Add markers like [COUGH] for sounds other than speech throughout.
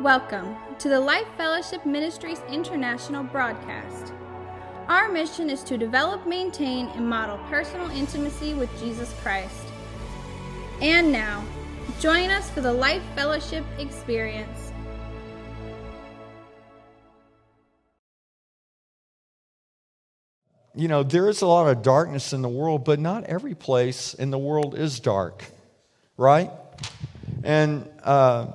Welcome to the Life Fellowship Ministries International broadcast. Our mission is to develop, maintain, and model personal intimacy with Jesus Christ. And now, join us for the Life Fellowship experience. You know, there is a lot of darkness in the world, but not every place in the world is dark, right? And uh,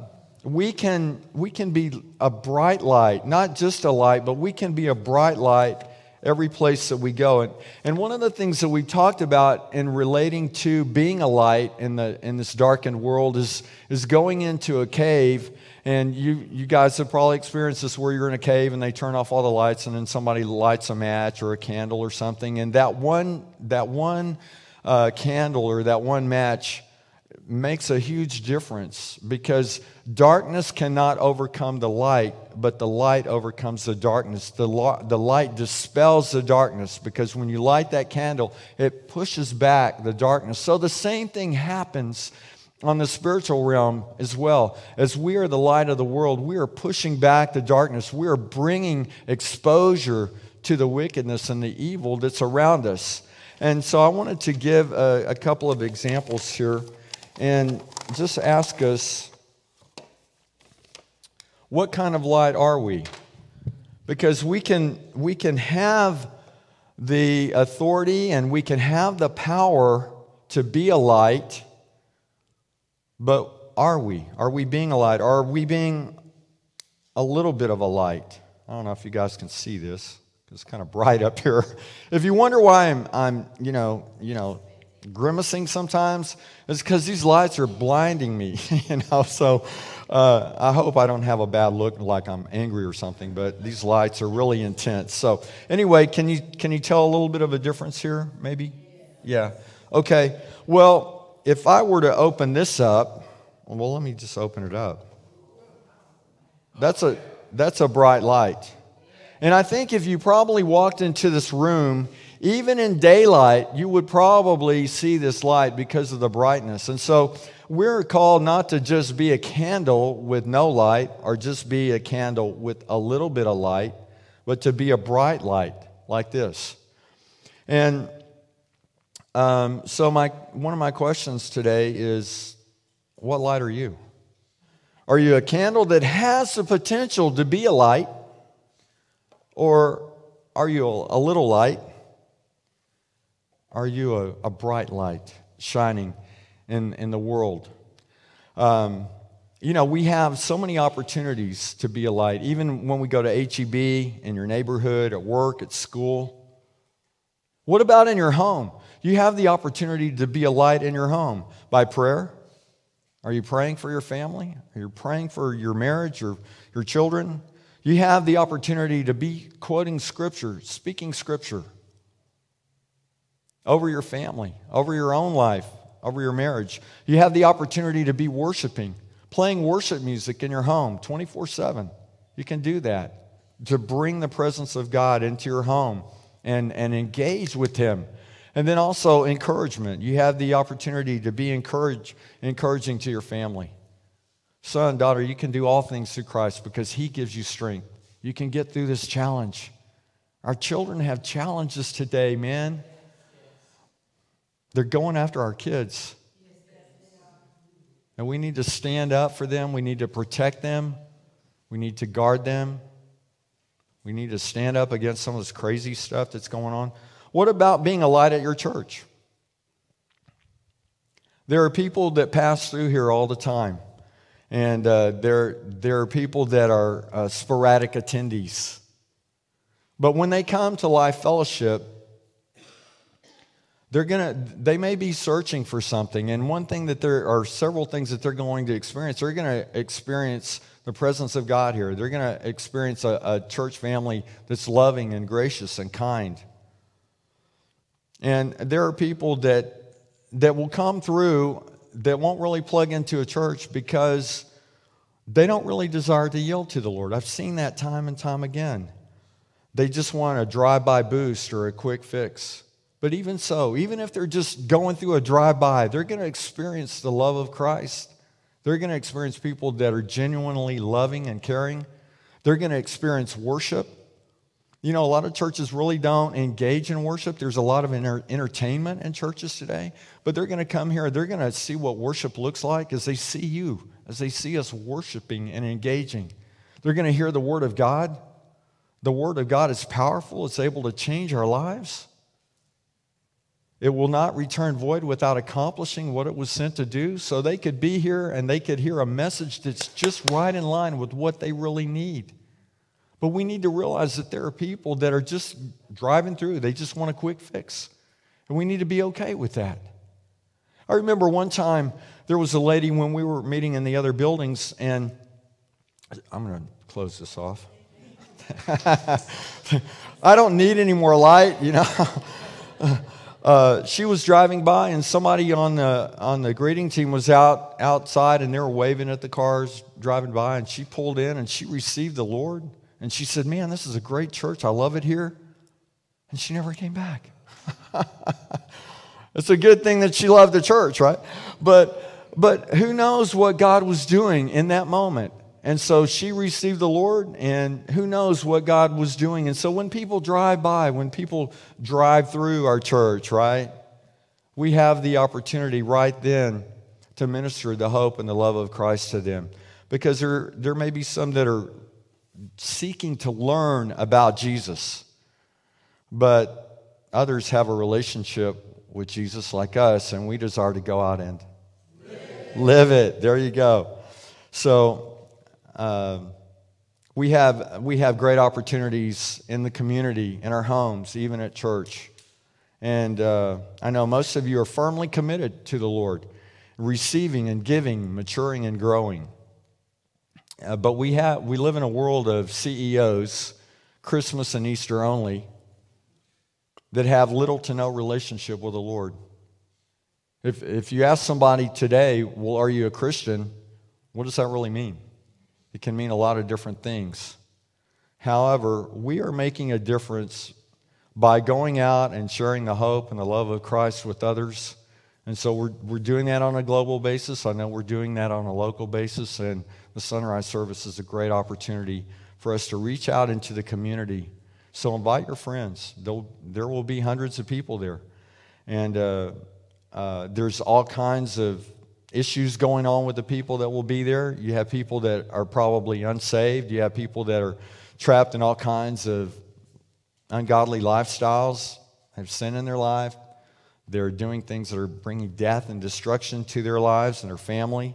we can we can be a bright light, not just a light, but we can be a bright light every place that we go. And, and one of the things that we talked about in relating to being a light in, the, in this darkened world is, is going into a cave. And you, you guys have probably experienced this where you're in a cave and they turn off all the lights and then somebody lights a match or a candle or something. And that one, that one uh, candle or that one match makes a huge difference because darkness cannot overcome the light, but the light overcomes the darkness. The, the light dispels the darkness because when you light that candle, it pushes back the darkness. So the same thing happens on the spiritual realm as well. As we are the light of the world, we are pushing back the darkness, we are bringing exposure to the wickedness and the evil that's around us. And so I wanted to give a, a couple of examples here and just ask us what kind of light are we? Because we can, we can have the authority and we can have the power to be a light, but are we? Are we being a light? Are we being a little bit of a light? I don't know if you guys can see this. It's kind of bright up here. [LAUGHS] If you wonder why I'm, I'm you know, you know, grimacing sometimes, it's because these lights are blinding me, [LAUGHS] you know. So uh, I hope I don't have a bad look like I'm angry or something, but these lights are really intense. So anyway, can you can you tell a little bit of a difference here, maybe? Yeah. Okay. Well, if I were to open this up, well, let me just open it up. That's a that's a bright light. And I think if you probably walked into this room even in daylight, you would probably see this light because of the brightness. And so we're called not to just be a candle with no light or just be a candle with a little bit of light, but to be a bright light like this. And um, so, my, one of my questions today is what light are you? Are you a candle that has the potential to be a light? Or are you a little light are you a, a bright light shining in, in the world? Um, you know, we have so many opportunities to be a light, even when we go to HEB, in your neighborhood, at work, at school. What about in your home? You have the opportunity to be a light in your home by prayer. Are you praying for your family? Are you praying for your marriage or your children? You have the opportunity to be quoting scripture, speaking scripture over your family, over your own life, over your marriage. You have the opportunity to be worshiping, playing worship music in your home 24 7. You can do that to bring the presence of God into your home and, and engage with Him. And then also encouragement. You have the opportunity to be encourage, encouraging to your family. Son, daughter, you can do all things through Christ because He gives you strength. You can get through this challenge. Our children have challenges today, man. They're going after our kids. And we need to stand up for them. We need to protect them. We need to guard them. We need to stand up against some of this crazy stuff that's going on. What about being a light at your church? There are people that pass through here all the time. And uh, there, there are people that are uh, sporadic attendees. But when they come to Life Fellowship, they're to they may be searching for something and one thing that there are several things that they're going to experience. They're going to experience the presence of god here. They're going to experience a, a, church family that's loving and gracious and kind. And there are people that that will come through that won't really plug into a church because they don't really desire to yield to the lord. I've seen that time and time again. They just want a drive-by boost or a quick fix but even so, even if they're just going through a drive by, they're going to experience the love of Christ. They're going to experience people that are genuinely loving and caring. They're going to experience worship. You know, a lot of churches really don't engage in worship. There's a lot of entertainment in churches today, but they're going to come here. They're going to see what worship looks like as they see you, as they see us worshiping and engaging. They're going to hear the Word of God. The Word of God is powerful, it's able to change our lives. It will not return void without accomplishing what it was sent to do. So they could be here and they could hear a message that's just right in line with what they really need. But we need to realize that there are people that are just driving through, they just want a quick fix. And we need to be okay with that. I remember one time there was a lady when we were meeting in the other buildings, and I'm going to close this off. [LAUGHS] I don't need any more light, you know. [LAUGHS] Uh, she was driving by, and somebody on the on the greeting team was out outside, and they were waving at the cars driving by. And she pulled in, and she received the Lord. And she said, Man, this is a great church. I love it here. And she never came back. [LAUGHS] it's a good thing that she loved the church, right? But, but who knows what God was doing in that moment. And so she received the Lord, and who knows what God was doing. And so when people drive by, when people drive through our church, right, we have the opportunity right then to minister the hope and the love of Christ to them. Because there, there may be some that are seeking to learn about Jesus, but others have a relationship with Jesus like us, and we desire to go out and live, it. There you go. So, um, we have, we have great opportunities in the community, in our homes, even at church. And uh, I know most of you are firmly committed to the Lord, receiving and giving, maturing and growing. Uh, but we, have, we live in a world of CEOs, Christmas and Easter only, that have little to no relationship with the Lord. If, if you ask somebody today, well, are you a Christian? What does that really mean? It can mean a lot of different things. However, we are making a difference by going out and sharing the hope and the love of Christ with others. And so we're, we're doing that on a global basis. I know we're doing that on a local basis. And the sunrise service is a great opportunity for us to reach out into the community. So invite your friends. There'll, there will be hundreds of people there. And uh, uh, there's all kinds of issues going on with the people that will be there. You have people that are probably unsaved, you have people that are trapped in all kinds of ungodly lifestyles, have sin in their life. They're doing things that are bringing death and destruction to their lives and their family.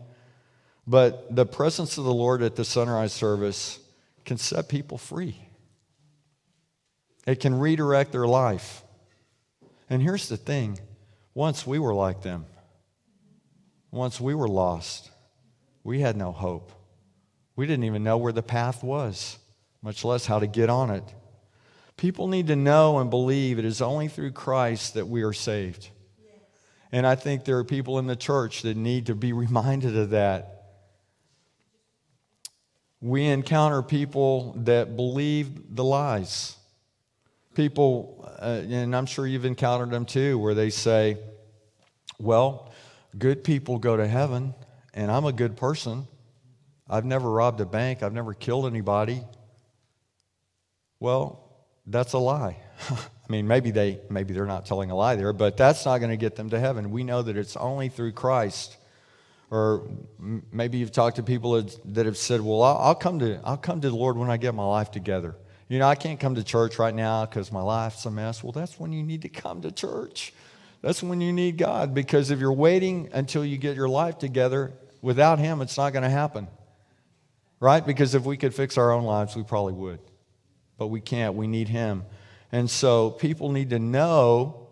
But the presence of the Lord at the sunrise service can set people free, it can redirect their life. And here's the thing once we were like them, once we were lost, we had no hope. We didn't even know where the path was, much less how to get on it. People need to know and believe it is only through Christ that we are saved. And I think there are people in the church that need to be [LAUGHS] reminded of that we encounter people that believe the lies. People, uh, and I'm sure you've encountered them too, where they say, Well, good people go to heaven, and I'm a good person. I've never robbed a bank, I've never killed anybody. Well, that's a lie. [LAUGHS] I mean, maybe they maybe they're not telling a lie there, but that's not going to get them to heaven. We know that it's only through Christ or maybe you've talked to people that have said, "Well, I'll come to I'll come to the Lord when I get my life together." You know, I can't come to church right now because my life's a mess. Well, that's when you need to come to church. That's when you need God because if you're waiting until you get your life together, without Him, it's not going to happen. Right? Because if we could fix our own lives, we probably would. But we can't. We need Him. And so people need to know,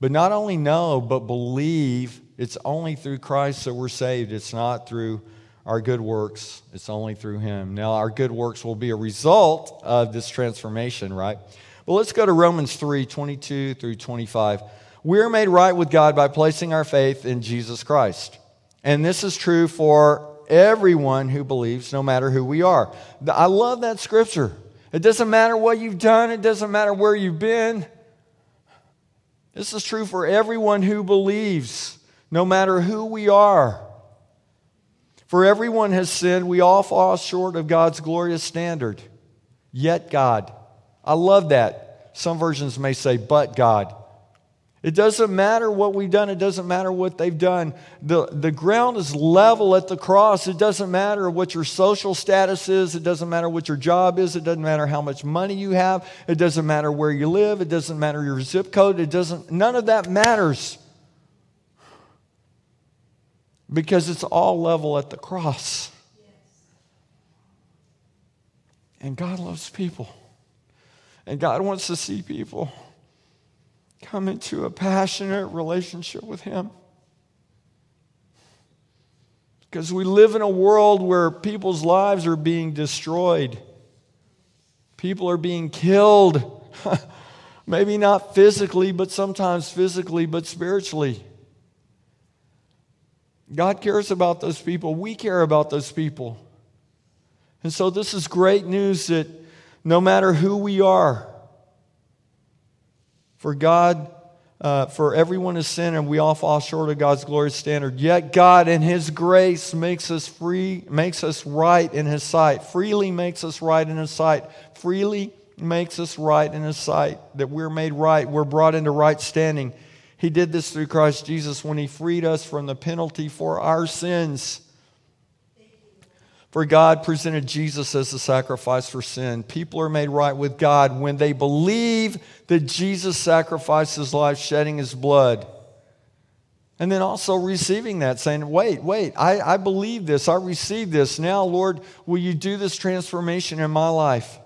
but not only know, but believe it's only through Christ that we're saved. It's not through our good works, it's only through Him. Now, our good works will be a result of this transformation, right? Well, let's go to Romans 3 22 through 25. We're made right with God by placing our faith in Jesus Christ. And this is true for everyone who believes, no matter who we are. I love that scripture. It doesn't matter what you've done, it doesn't matter where you've been. This is true for everyone who believes no matter who we are. For everyone has sinned. We all fall short of God's glorious standard. Yet God. I love that. Some versions may say, but God. It doesn't matter what we've done, it doesn't matter what they've done. The, the ground is level at the cross. It doesn't matter what your social status is, it doesn't matter what your job is, it doesn't matter how much money you have, it doesn't matter where you live, it doesn't matter your zip code, it doesn't none of that matters. Because it's all level at the cross. And God loves people. And God wants to see people come into a passionate relationship with Him. Because we live in a world where people's lives are being destroyed, people are being killed. [LAUGHS] Maybe not physically, but sometimes physically, but spiritually. God cares about those people. We care about those people. And so, this is great news that no matter who we are, for God, uh, for everyone is sin and we all fall short of God's glorious standard. Yet God, in His grace, makes us free, makes us right in His sight. Freely makes us right in His sight. Freely makes us right in His sight. That we're made right. We're brought into right standing. He did this through Christ Jesus when He freed us from the penalty for our sins. For God presented Jesus as a sacrifice for sin. People are made right with God when they believe that Jesus sacrificed his life, shedding his blood. And then also receiving that, saying, Wait, wait, I, I believe this. I receive this. Now, Lord, will you do this transformation in my life?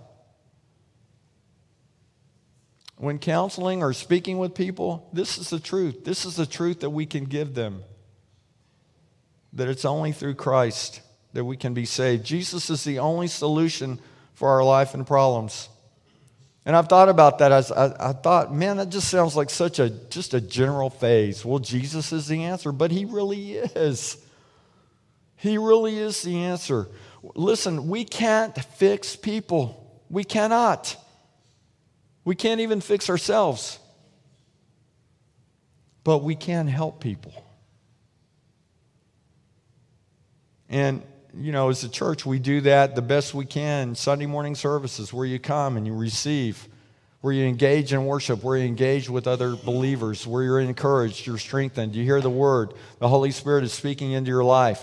When counseling or speaking with people, this is the truth. This is the truth that we can give them. That it's only through Christ that we can be saved. Jesus is the only solution for our life and problems. And I've thought about that. As I, I, thought, man, that just sounds like such a just a general phase. Well, Jesus is the answer, but he really is. He really is the answer. Listen, we can't fix people. We cannot. We can't even fix ourselves. But we can help people. And you know, as a church, we do that the best we can. Sunday morning services where you come and you receive, where you engage in worship, where you engage with other believers, where you're encouraged, you're strengthened, you hear the word. The Holy Spirit is speaking into your life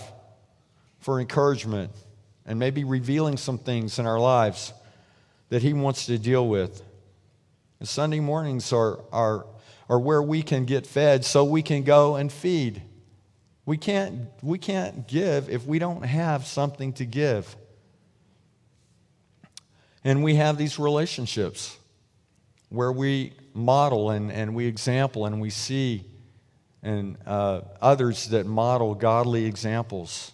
for encouragement and maybe revealing some things in our lives that He wants to deal with. And Sunday mornings are, are, are where we can get fed so we can go and feed. We can't, we can't give if we don't have something to give. And we have these relationships where we model and, and we example and we see and uh, others that model godly examples.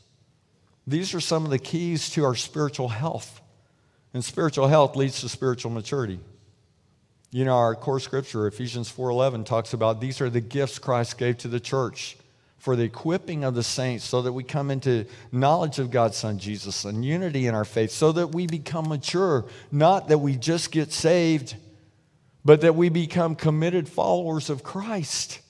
These are some of the keys to our spiritual health. And spiritual health leads to spiritual maturity. You know, our core scripture, Ephesians 4:11, talks about these are the gifts Christ gave to the church for the equipping of the saints so that we come into knowledge of God's Son Jesus and unity in our faith so that we become mature, not that we just get saved, but that we become committed followers of Christ.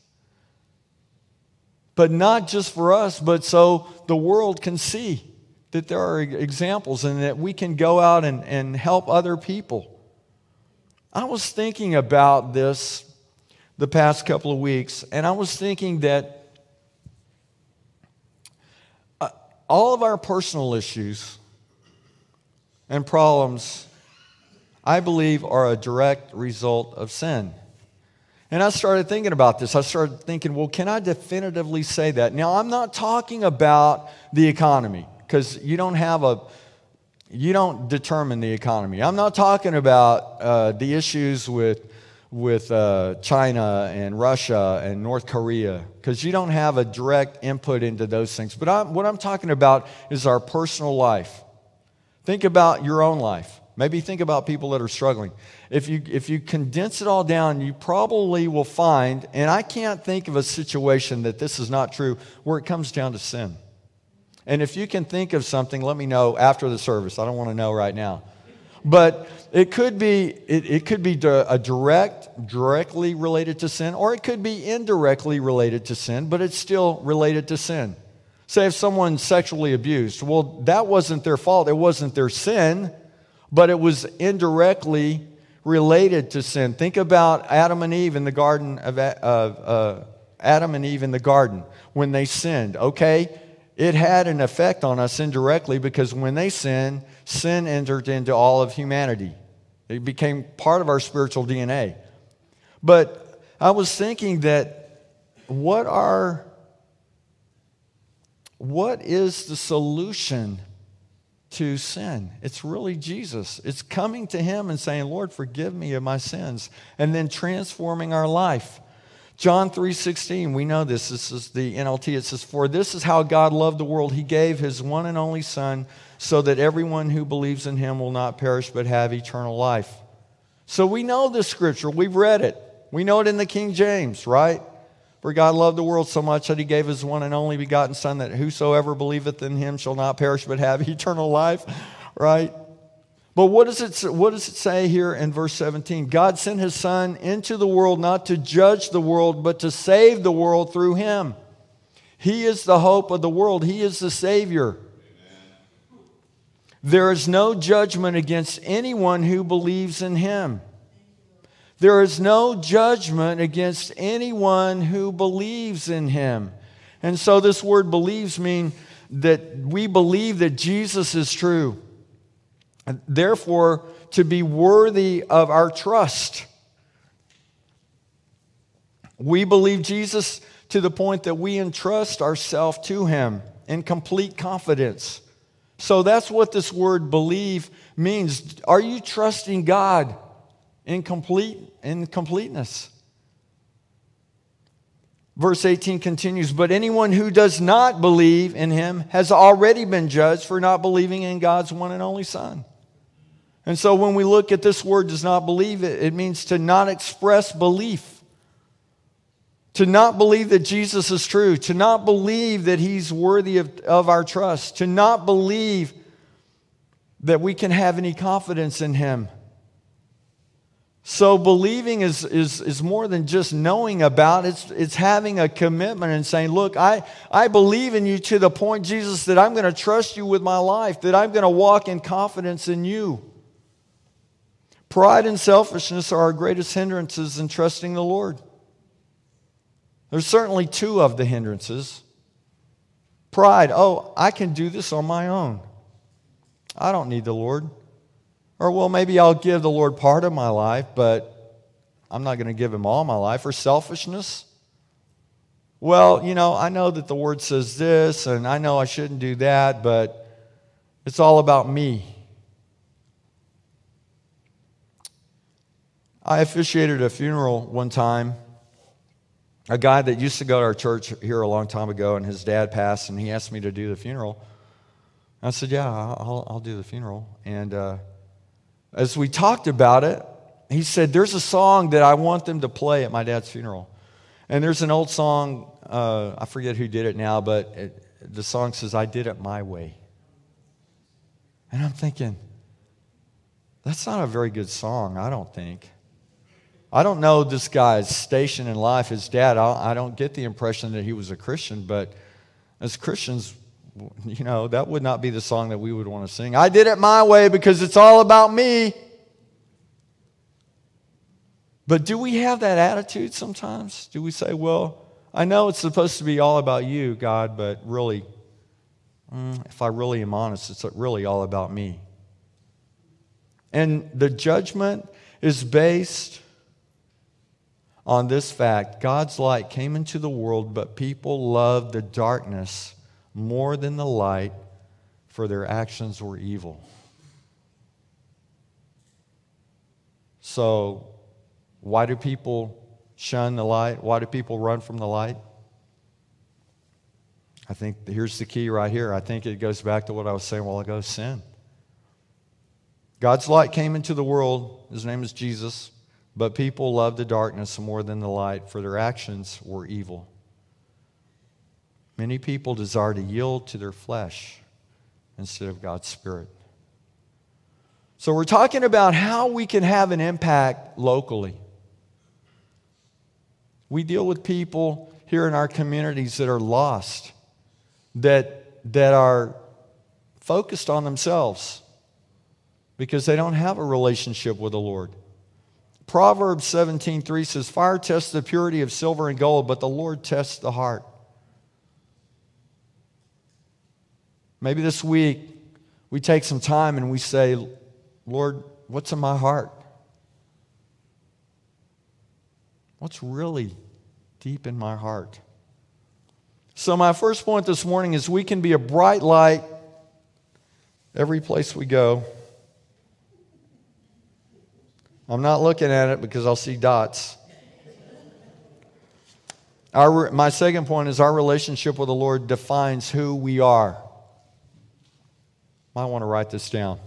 But not just for us, but so the world can see that there are examples and that we can go out and, and help other people. I was thinking about this the past couple of weeks, and I was thinking that all of our personal issues and problems, I believe, are a direct result of sin. And I started thinking about this. I started thinking, well, can I definitively say that? Now, I'm not talking about the economy, because you don't have a, you don't determine the economy. I'm not talking about uh, the issues with with uh, China and Russia and North Korea because you don't have a direct input into those things. But I'm, what I'm talking about is our personal life. Think about your own life. Maybe think about people that are struggling. If you, if you condense it all down, you probably will find, and I can't think of a situation that this is not true, where it comes down to sin. And if you can think of something, let me know after the service. I don't want to know right now. But it could be, it, it could be a direct, directly related to sin, or it could be indirectly related to sin, but it's still related to sin. Say if someone sexually abused, well, that wasn't their fault, it wasn't their sin, but it was indirectly related to sin. Think about Adam and Eve in the garden of uh, uh, Adam and Eve in the garden when they sinned. Okay, it had an effect on us indirectly because when they sinned, sin entered into all of humanity. It became part of our spiritual DNA. But I was thinking that what are what is the solution to sin? It's really Jesus. It's coming to him and saying, "Lord, forgive me of my sins," and then transforming our life. John 3:16, we know this. This is the NLT. It says, "For this is how God loved the world. He gave his one and only son so that everyone who believes in him will not perish but have eternal life." So we know this scripture. We've read it. We know it in the King James, right? For God loved the world so much that he gave his one and only begotten son that whosoever believeth in him shall not perish but have [LAUGHS] eternal life, right? But what does, it, what does it say here in verse 17? God sent his Son into the world not to judge the world, but to save the world through him. He is the hope of the world, he is the Savior. There is no judgment against anyone who believes in him. There is no judgment against anyone who believes in him. And so this word believes mean that we believe that Jesus is true therefore, to be worthy of our trust. We believe Jesus to the point that we entrust ourselves to him in complete confidence. So that's what this word believe means. Are you trusting God in complete in completeness? Verse 18 continues, but anyone who does not believe in him has already been judged for not believing in God's one and only Son. And so when we look at this word does not believe, it, it means to not express belief. To not believe that Jesus is true, to not believe that he's worthy of, of our trust, to not believe that we can have any confidence in him. So believing is, is, is more than just knowing about, it's, it's having a commitment and saying, look, I, I believe in you to the point, Jesus, that I'm going to trust you with my life, that I'm going to walk in confidence in you. Pride and selfishness are our greatest hindrances in trusting the Lord. There's certainly two of the hindrances. Pride, oh, I can do this on my own. I don't need the Lord. Or, well, maybe I'll give the Lord part of my life, but I'm not going to give him all my life. Or selfishness. Well, you know, I know that the word says this, and I know I shouldn't do that, but it's all about me. I officiated a funeral one time. A guy that used to go to our church here a long time ago, and his dad passed, and he asked me to do the funeral. I said, Yeah, I'll, I'll do the funeral. And uh, as we talked about it, he said, There's a song that I want them to play at my dad's funeral. And there's an old song, uh, I forget who did it now, but it, the song says, I did it my way. And I'm thinking, that's not a very good song, I don't think. I don't know this guy's station in life, his dad. I don't get the impression that he was a Christian, but as Christians, you know, that would not be the song that we would want to sing. I did it my way because it's all about me. But do we have that attitude sometimes? Do we say, well, I know it's supposed to be all about you, God, but really, mm, if I really am honest, it's really all about me. And the judgment is based on this fact God's light came into the world, but people loved the darkness more than the light, for their actions were evil. So, why do people shun the light? Why do people run from the light? I think here's the key right here. I think it goes back to what I was saying a while ago sin. God's light came into the world. His name is Jesus. But people loved the darkness more than the light, for their actions were evil. Many people desire to yield to their flesh instead of God's Spirit. So, we're talking about how we can have an impact locally. We deal with people here in our communities that are lost, that, that are focused on themselves because they don't have a relationship with the Lord. Proverbs 17:3 says, Fire tests the purity of silver and gold, but the Lord tests the heart. Maybe this week we take some time and we say, Lord, what's in my heart? What's really deep in my heart? So, my first point this morning is we can be a bright light every place we go. I'm not looking at it because I'll see dots. Our, my second point is our relationship with the Lord defines who we are. I want to write this down.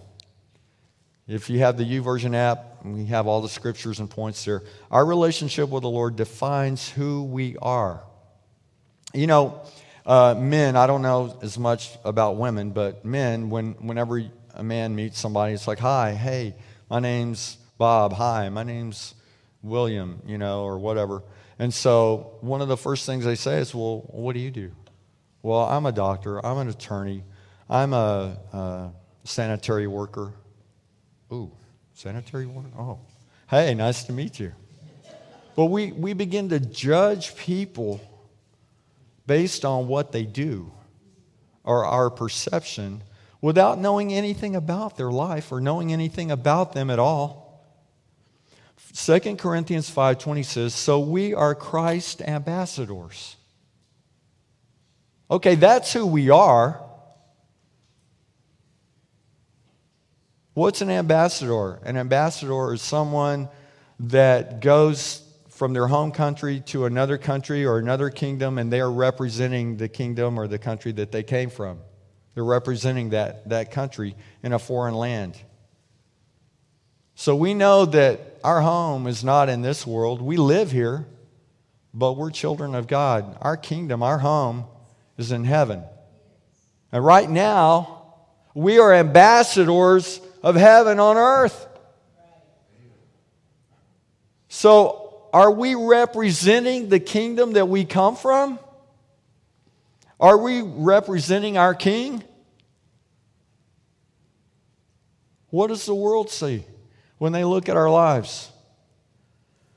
If you have the YouVersion app, we have all the scriptures and points there. Our relationship with the Lord defines who we are. You know, uh, men, I don't know as much about women, but men, when, whenever a man meets somebody, it's like, hi, hey, my name's Bob, hi, my name's William, you know, or whatever. And so one of the first things they say is, well, what do you do? Well, I'm a doctor, I'm an attorney, I'm a, a sanitary worker. Ooh, sanitary worker? Oh, hey, nice to meet you. But we, we begin to judge people based on what they do or our perception without knowing anything about their life or knowing anything about them at all. 2 Corinthians 5:20 says, "So we are Christ ambassadors." Okay, that's who we are. What's an ambassador? An ambassador is someone that goes from their home country to another country or another kingdom and they are representing the kingdom or the country that they came from. They're representing that, that country in a foreign land. So we know that our home is not in this world. We live here, but we're children of God. Our kingdom, our home, is in heaven. And right now, we are ambassadors of heaven on earth. So, are we representing the kingdom that we come from? Are we representing our king? What does the world see? When they look at our lives.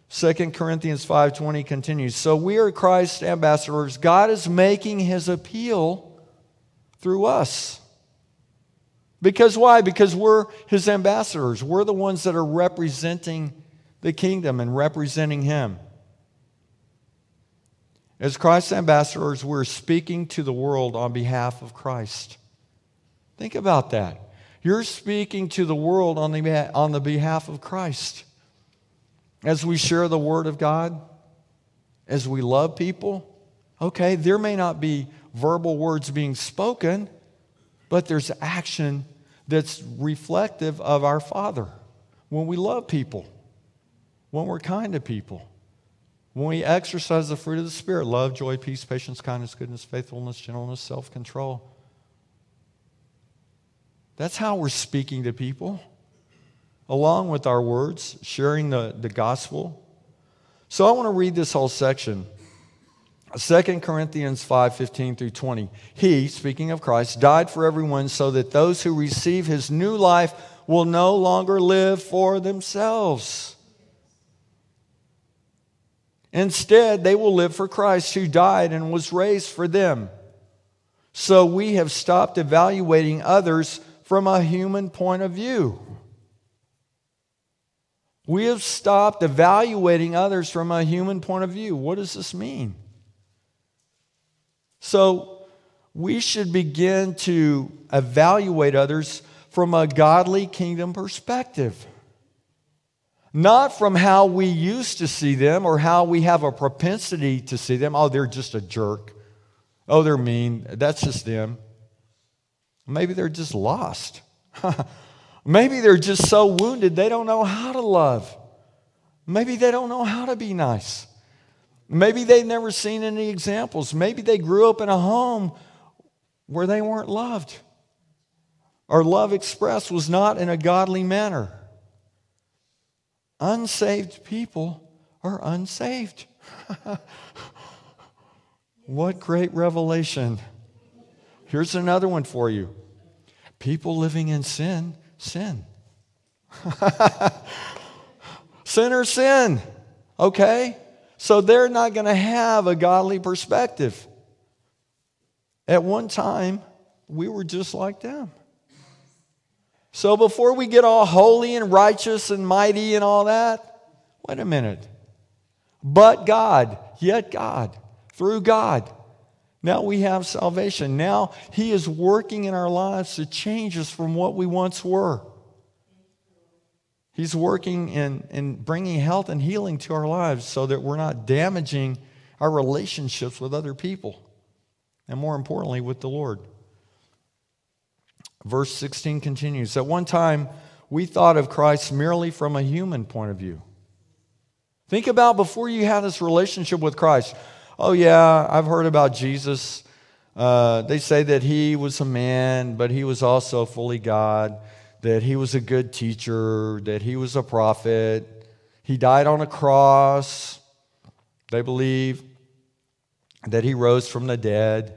2 Corinthians 5:20 continues, "So we are Christ's ambassadors. God is making his appeal through us." Because why? Because we're his ambassadors. We're the ones that are representing the kingdom and representing him. As Christ's ambassadors, we're speaking to the world on behalf of Christ. Think about that. You're speaking to the world on the, on the behalf of Christ. As we share the Word of God, as we love people, okay, there may not be verbal words being spoken, but there's action that's reflective of our Father. When we love people, when we're kind to people, when we exercise the fruit of the Spirit love, joy, peace, patience, kindness, goodness, faithfulness, gentleness, self control that's how we're speaking to people, along with our words, sharing the, the gospel. So I want to read this whole section. 2 Corinthians 5 15 through 20. He, speaking of Christ, died for everyone so that those who receive his new life will no longer live for themselves. Instead, they will live for Christ who died and was raised for them. So we have stopped evaluating others from a human point of view. We have stopped evaluating others from a human point of view. What does this mean? So, we should begin to evaluate others from a godly kingdom perspective. Not from how we used to see them or how we have a propensity to see them. Oh, they're just a jerk. Oh, they're mean. That's just them. Maybe they're just lost. [LAUGHS] Maybe they're just so wounded they don't know how to love. Maybe they don't know how to be nice. Maybe they've never seen any examples. Maybe they grew up in a home where they weren't loved. Or love expressed was not in a godly manner. Unsaved people are unsaved. [LAUGHS] what great revelation. Here's another one for you people living in sin, sin. [LAUGHS] Sinner, sin. Okay? So they're not going to have a godly perspective. At one time, we were just like them. So before we get all holy and righteous and mighty and all that, wait a minute. But God, yet God, through God. Now we have salvation. Now He is working in our lives to change us from what we once were. He's working in, in bringing health and healing to our lives so that we're not damaging our relationships with other people, and more importantly, with the Lord. Verse 16 continues At one time, we thought of Christ merely from a human point of view. Think about before you had this relationship with Christ. Oh, yeah, I've heard about Jesus. Uh, they say that he was a man, but he was also fully God, that he was a good teacher, that he was a prophet. He died on a cross. They believe that he rose from the dead.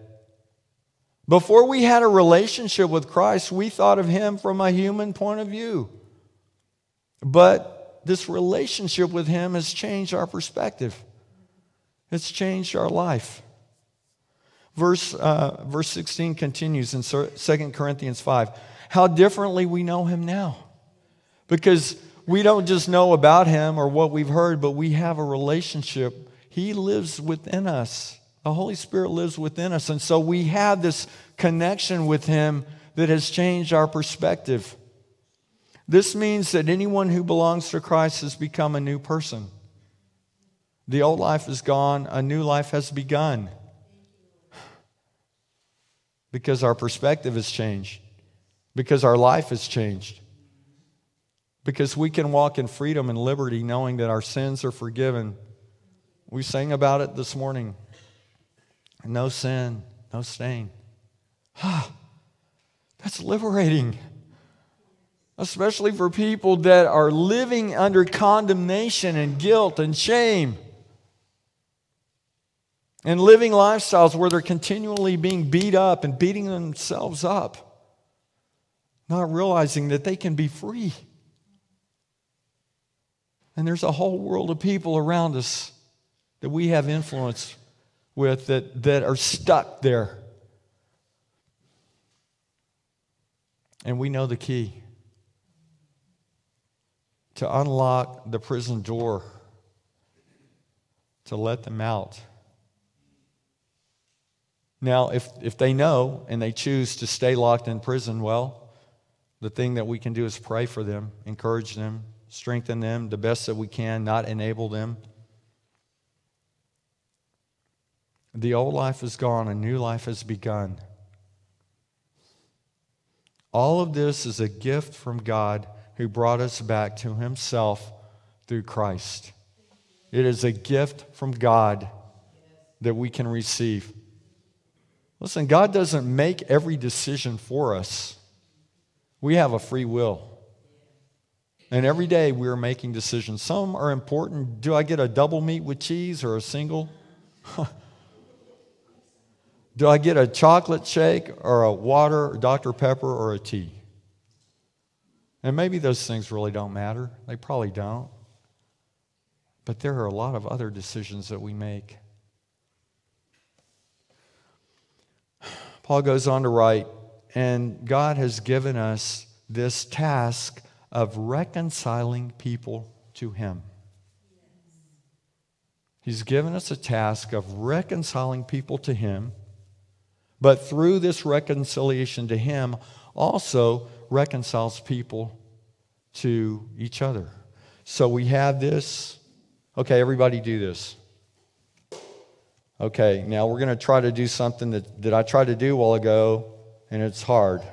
Before we had a relationship with Christ, we thought of him from a human point of view. But this relationship with him has changed our perspective, it's changed our life. Verse, uh, verse 16 continues in 2 Corinthians 5 how differently we know him now. Because we don't just know about him or what we've heard, but we have a relationship. He lives within us. The Holy Spirit lives within us. And so we have this connection with Him that has changed our perspective. This means that anyone who belongs to Christ has become a new person. The old life is gone, a new life has begun. Because our perspective has changed, because our life has changed, because we can walk in freedom and liberty knowing that our sins are forgiven. We sang about it this morning. No sin, no stain. Ah, that's liberating. Especially for people that are living under condemnation and guilt and shame. And living lifestyles where they're continually being beat up and beating themselves up, not realizing that they can be free. And there's a whole world of people around us that we have influence with that, that are stuck there. And we know the key to unlock the prison door, to let them out. Now, if, if they know and they choose to stay locked in prison, well, the thing that we can do is pray for them, encourage them, strengthen them the best that we can, not enable them. The old life is gone, a new life has begun. All of this is a gift from God who brought us back to Himself through Christ. It is a gift from God that we can receive. Listen, God doesn't make every decision for us, we have a free will. And every day we are making decisions. Some are important. Do I get a double meat with cheese or a single? [LAUGHS] Do I get a chocolate shake or a water, Dr. Pepper, or a tea? And maybe those things really don't matter. They probably don't. But there are a lot of other decisions that we make. Paul goes on to write, and God has given us this task of reconciling people to Him. He's given us a task of reconciling people to Him but through this reconciliation to Him, also reconciles people to each other. So we have this. Okay, everybody do this. Okay, now we're going to try to do something that, that I tried to do a while ago, and it's hard.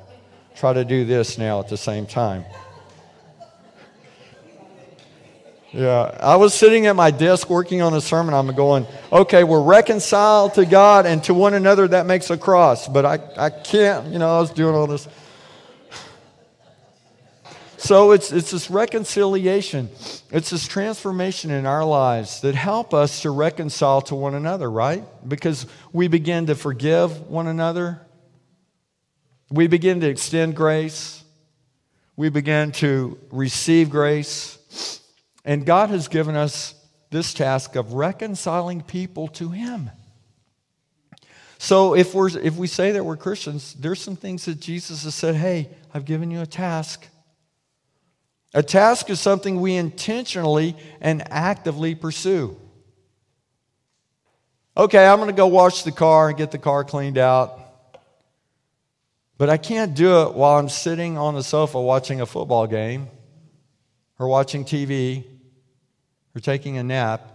Try to do this now at the same time. Yeah, I was sitting at my desk working on a sermon. I'm going, okay, we're reconciled to God and to one another. That makes a cross, but I, I can't, you know, I was doing all this. So it's, it's this reconciliation, it's this transformation in our lives that help us to reconcile to one another, right? Because we begin to forgive one another. We begin to extend grace. We begin to receive grace. And God has given us this task of reconciling people to Him. So if, we're, if we say that we're Christians, there's some things that Jesus has said, hey, I've given you a task. A task is something we intentionally and actively pursue. Okay, I'm going to go wash the car and get the car cleaned out. But I can't do it while I'm sitting on the sofa watching a football game or watching TV or taking a nap.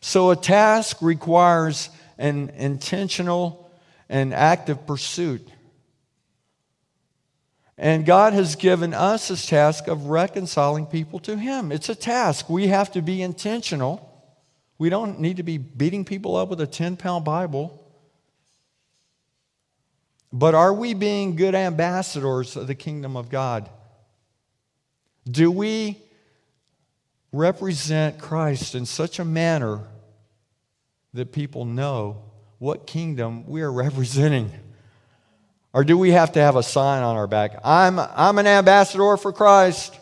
So a task requires an intentional and active pursuit. And God has given us this task of reconciling people to Him. It's a task. We have to be intentional. We don't need to be beating people up with a 10 pound Bible. But are we being good ambassadors of the kingdom of God? Do we represent Christ in such a manner that people know what kingdom we are [LAUGHS] representing? Or do we have to have a sign on our back? I'm, I'm an ambassador for Christ.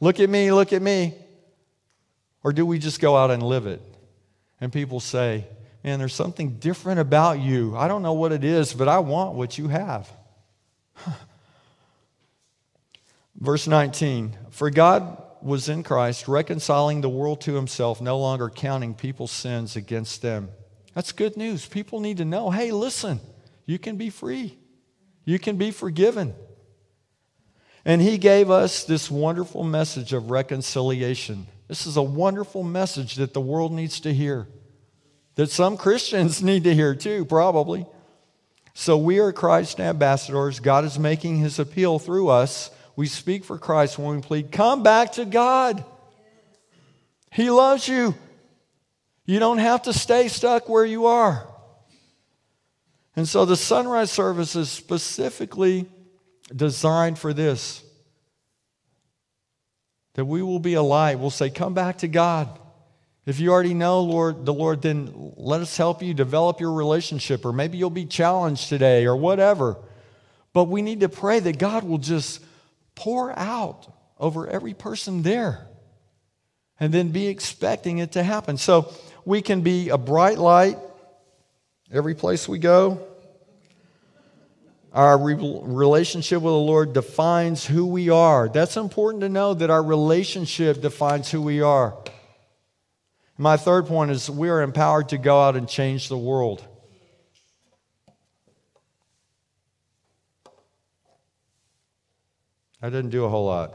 Look at me, look at me. Or do we just go out and live it? And people say, man, there's something different about you. I don't know what it is, but I want what you have. [LAUGHS] Verse 19 For God was in Christ, reconciling the world to himself, no longer counting people's sins against them. That's good news. People need to know hey, listen, you can be free, you can be forgiven. And he gave us this wonderful message of reconciliation. This is a wonderful message that the world needs to hear that some Christians [LAUGHS] need to hear too, probably. So we are Christ's ambassadors. God is making his appeal through us. We speak for Christ when we plead, Come back to God. He loves you. You don't have to stay stuck where you are. And so the sunrise service is specifically designed for this that we will be a light. We'll say, Come back to God. If you already know Lord, the Lord, then let us help you develop your relationship, or maybe you'll be challenged today, or whatever. But we need to pray that God will just pour out over every person there and then be expecting it to happen. So we can be a bright light every place we go. Our re- relationship with the Lord defines who we are. That's important to know that our relationship defines who we are. My third point is we are empowered to go out and change the world. I didn't do a whole lot.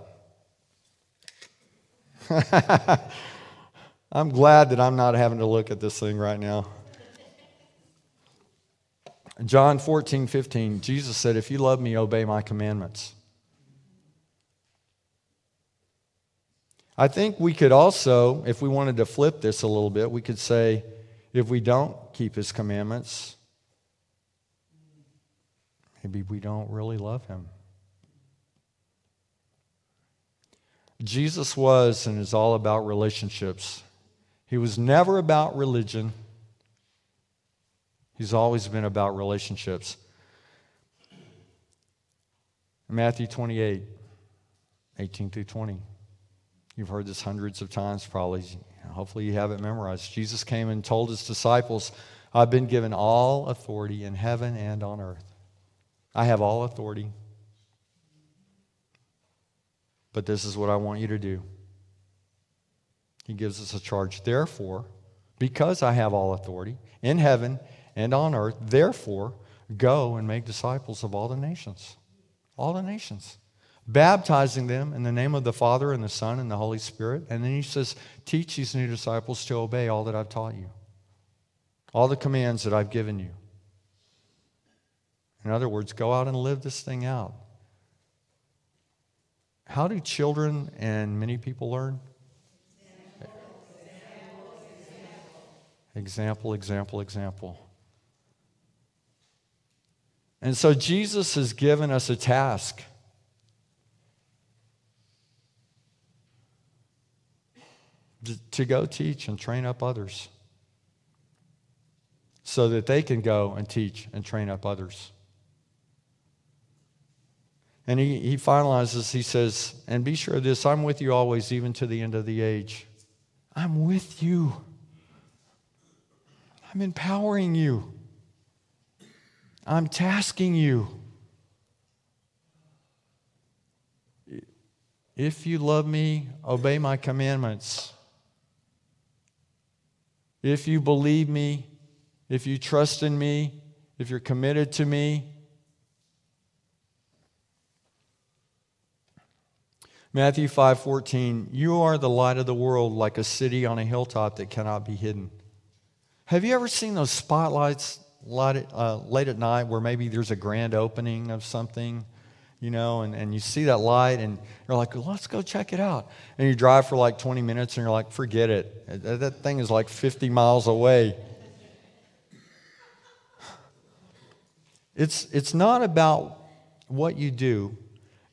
[LAUGHS] I'm glad that I'm not having to look at this thing right now. John 14, 15, Jesus said, If you love me, obey my commandments. I think we could also, if we wanted to flip this a little bit, we could say, if we don't keep his commandments, maybe we don't really love him. Jesus was and is all about relationships. He was never about religion. He's always been about relationships. Matthew 28, 18 through 20. You've heard this hundreds of times, probably. Hopefully, you have it memorized. Jesus came and told his disciples, I've been given all authority in heaven and on earth. I have all authority. But this is what I want you to do. He gives us a charge. Therefore, because I have all authority in heaven and on earth, therefore, go and make disciples of all the nations. All the nations baptizing them in the name of the Father and the Son and the Holy Spirit. And then he says, Teach these new disciples to obey all that I've taught you, all the commands that I've given you. In other words, go out and live this thing out. How do children and many people learn? Example, example, example. And so Jesus has given us a task. to go teach and train up others so that they can go and teach and train up others. And he, he finalizes, he says, And be sure of this I'm with you always, even to the end of the age. I'm with you. I'm empowering you. I'm tasking you. If you love me, obey my commandments. If you believe me, if you trust in me, if you're committed to me, Matthew 5:14 You are the light of the world like a city on a hilltop that cannot be hidden. Have you ever seen those spotlights light, uh, late at night where maybe there's a grand opening of something, you know, and, and you see that light and you're like, let's go check it out. And you drive for like 20 minutes and you're like, forget it. That thing is like 50 miles away. It's, it's not about what you do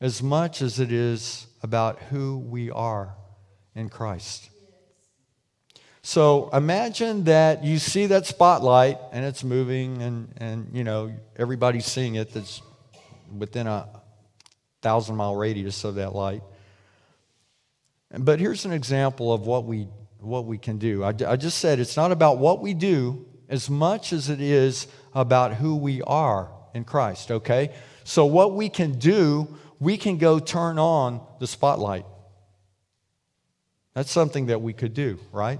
as much as it is about who we are in Christ. So imagine that you see that spotlight and it's moving and, and you know everybody's seeing it that's within a thousand mile radius of that light. But here's an example of what we what we can do. I, I just said it's not about what we do as much as it is about who we are in Christ, okay? So what we can do we can go turn on the spotlight. That's something that we could do, right?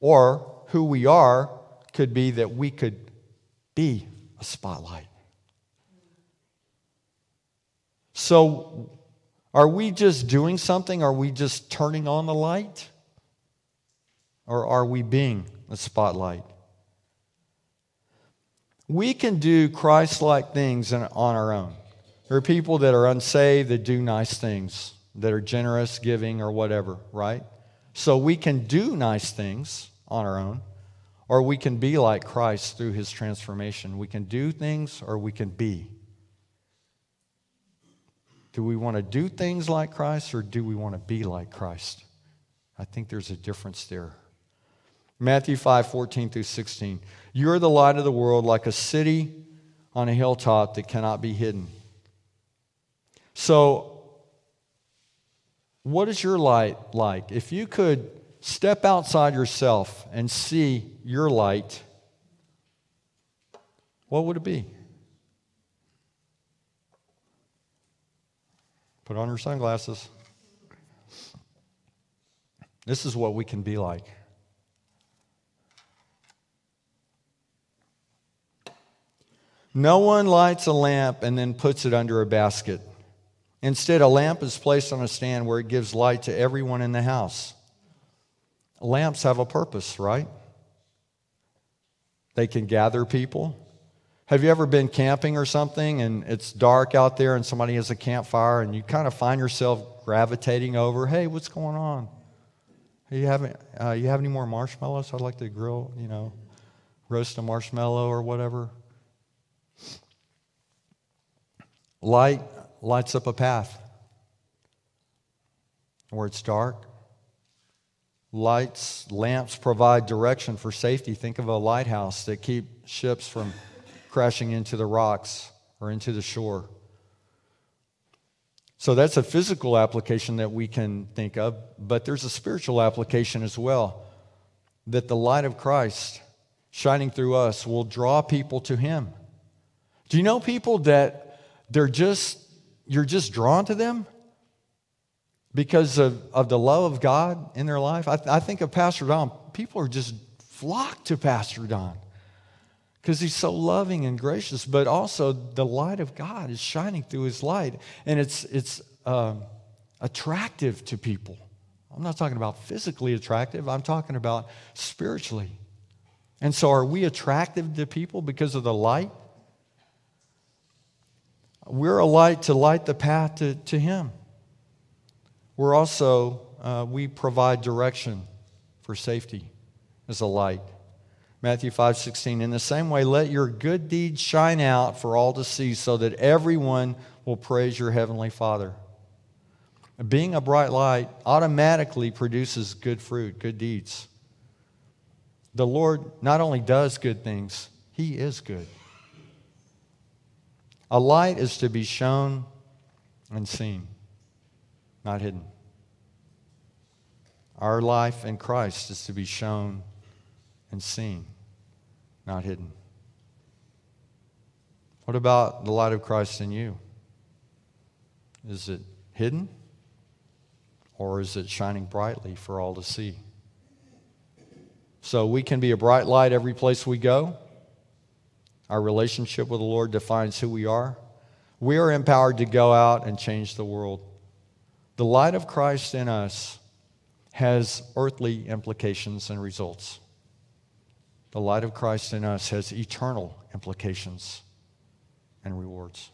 Or who we are could be that we could be a spotlight. So, are we just doing something? Are we just turning on the light? Or are we being a spotlight? We can do Christ like things on our own. There are people that are unsaved that do nice things, that are generous, giving, or whatever, right? So we can do nice things on our own, or we can be like Christ through his transformation. We can do things or we can be. Do we want to do things like Christ or do we want to be like Christ? I think there's a difference there. Matthew 5 14 through 16. You're the light of the world, like a city on a hilltop that cannot be hidden. So, what is your light like? If you could step outside yourself and see your light, what would it be? Put on your sunglasses. This is what we can be like. No one lights a lamp and then puts it under a basket. Instead, a lamp is placed on a stand where it gives light to everyone in the house. Lamps have a purpose, right? They can gather people. Have you ever been camping or something and it's dark out there and somebody has a campfire and you kind of find yourself gravitating over, hey, what's going on? You have, uh, you have any more marshmallows? I'd like to grill, you know, roast a marshmallow or whatever. Light lights up a path where it's dark. Lights, lamps provide direction for safety. Think of a lighthouse that keep ships from crashing into the rocks or into the shore. So that's a physical application that we can think of, but there's a spiritual application as well. That the light of Christ shining through us will draw people to Him. Do you know people that they're just you're just drawn to them because of, of the love of God in their life. I, I think of Pastor Don. People are just flocked to Pastor Don because he's so loving and gracious, but also the light of God is shining through his light, and it's, it's um, attractive to people. I'm not talking about physically attractive, I'm talking about spiritually. And so, are we attractive to people because of the light we're a light to light the path to, to Him. We're also, uh, we provide direction for safety as a light. Matthew 5 16. In the same way, let your good deeds shine out for all to see, so that everyone will praise your heavenly Father. Being a bright light automatically produces good fruit, good deeds. The Lord not only does good things, He is good. A light is to be shown and seen, not hidden. Our life in Christ is to be shown and seen, not hidden. What about the light of Christ in you? Is it hidden or is it shining brightly for all to see? So we can be a bright light every place we go. Our relationship with the Lord defines who we are. We are empowered to go out and change the world. The light of Christ in us has earthly implications and results. The light of Christ in us has eternal implications and rewards.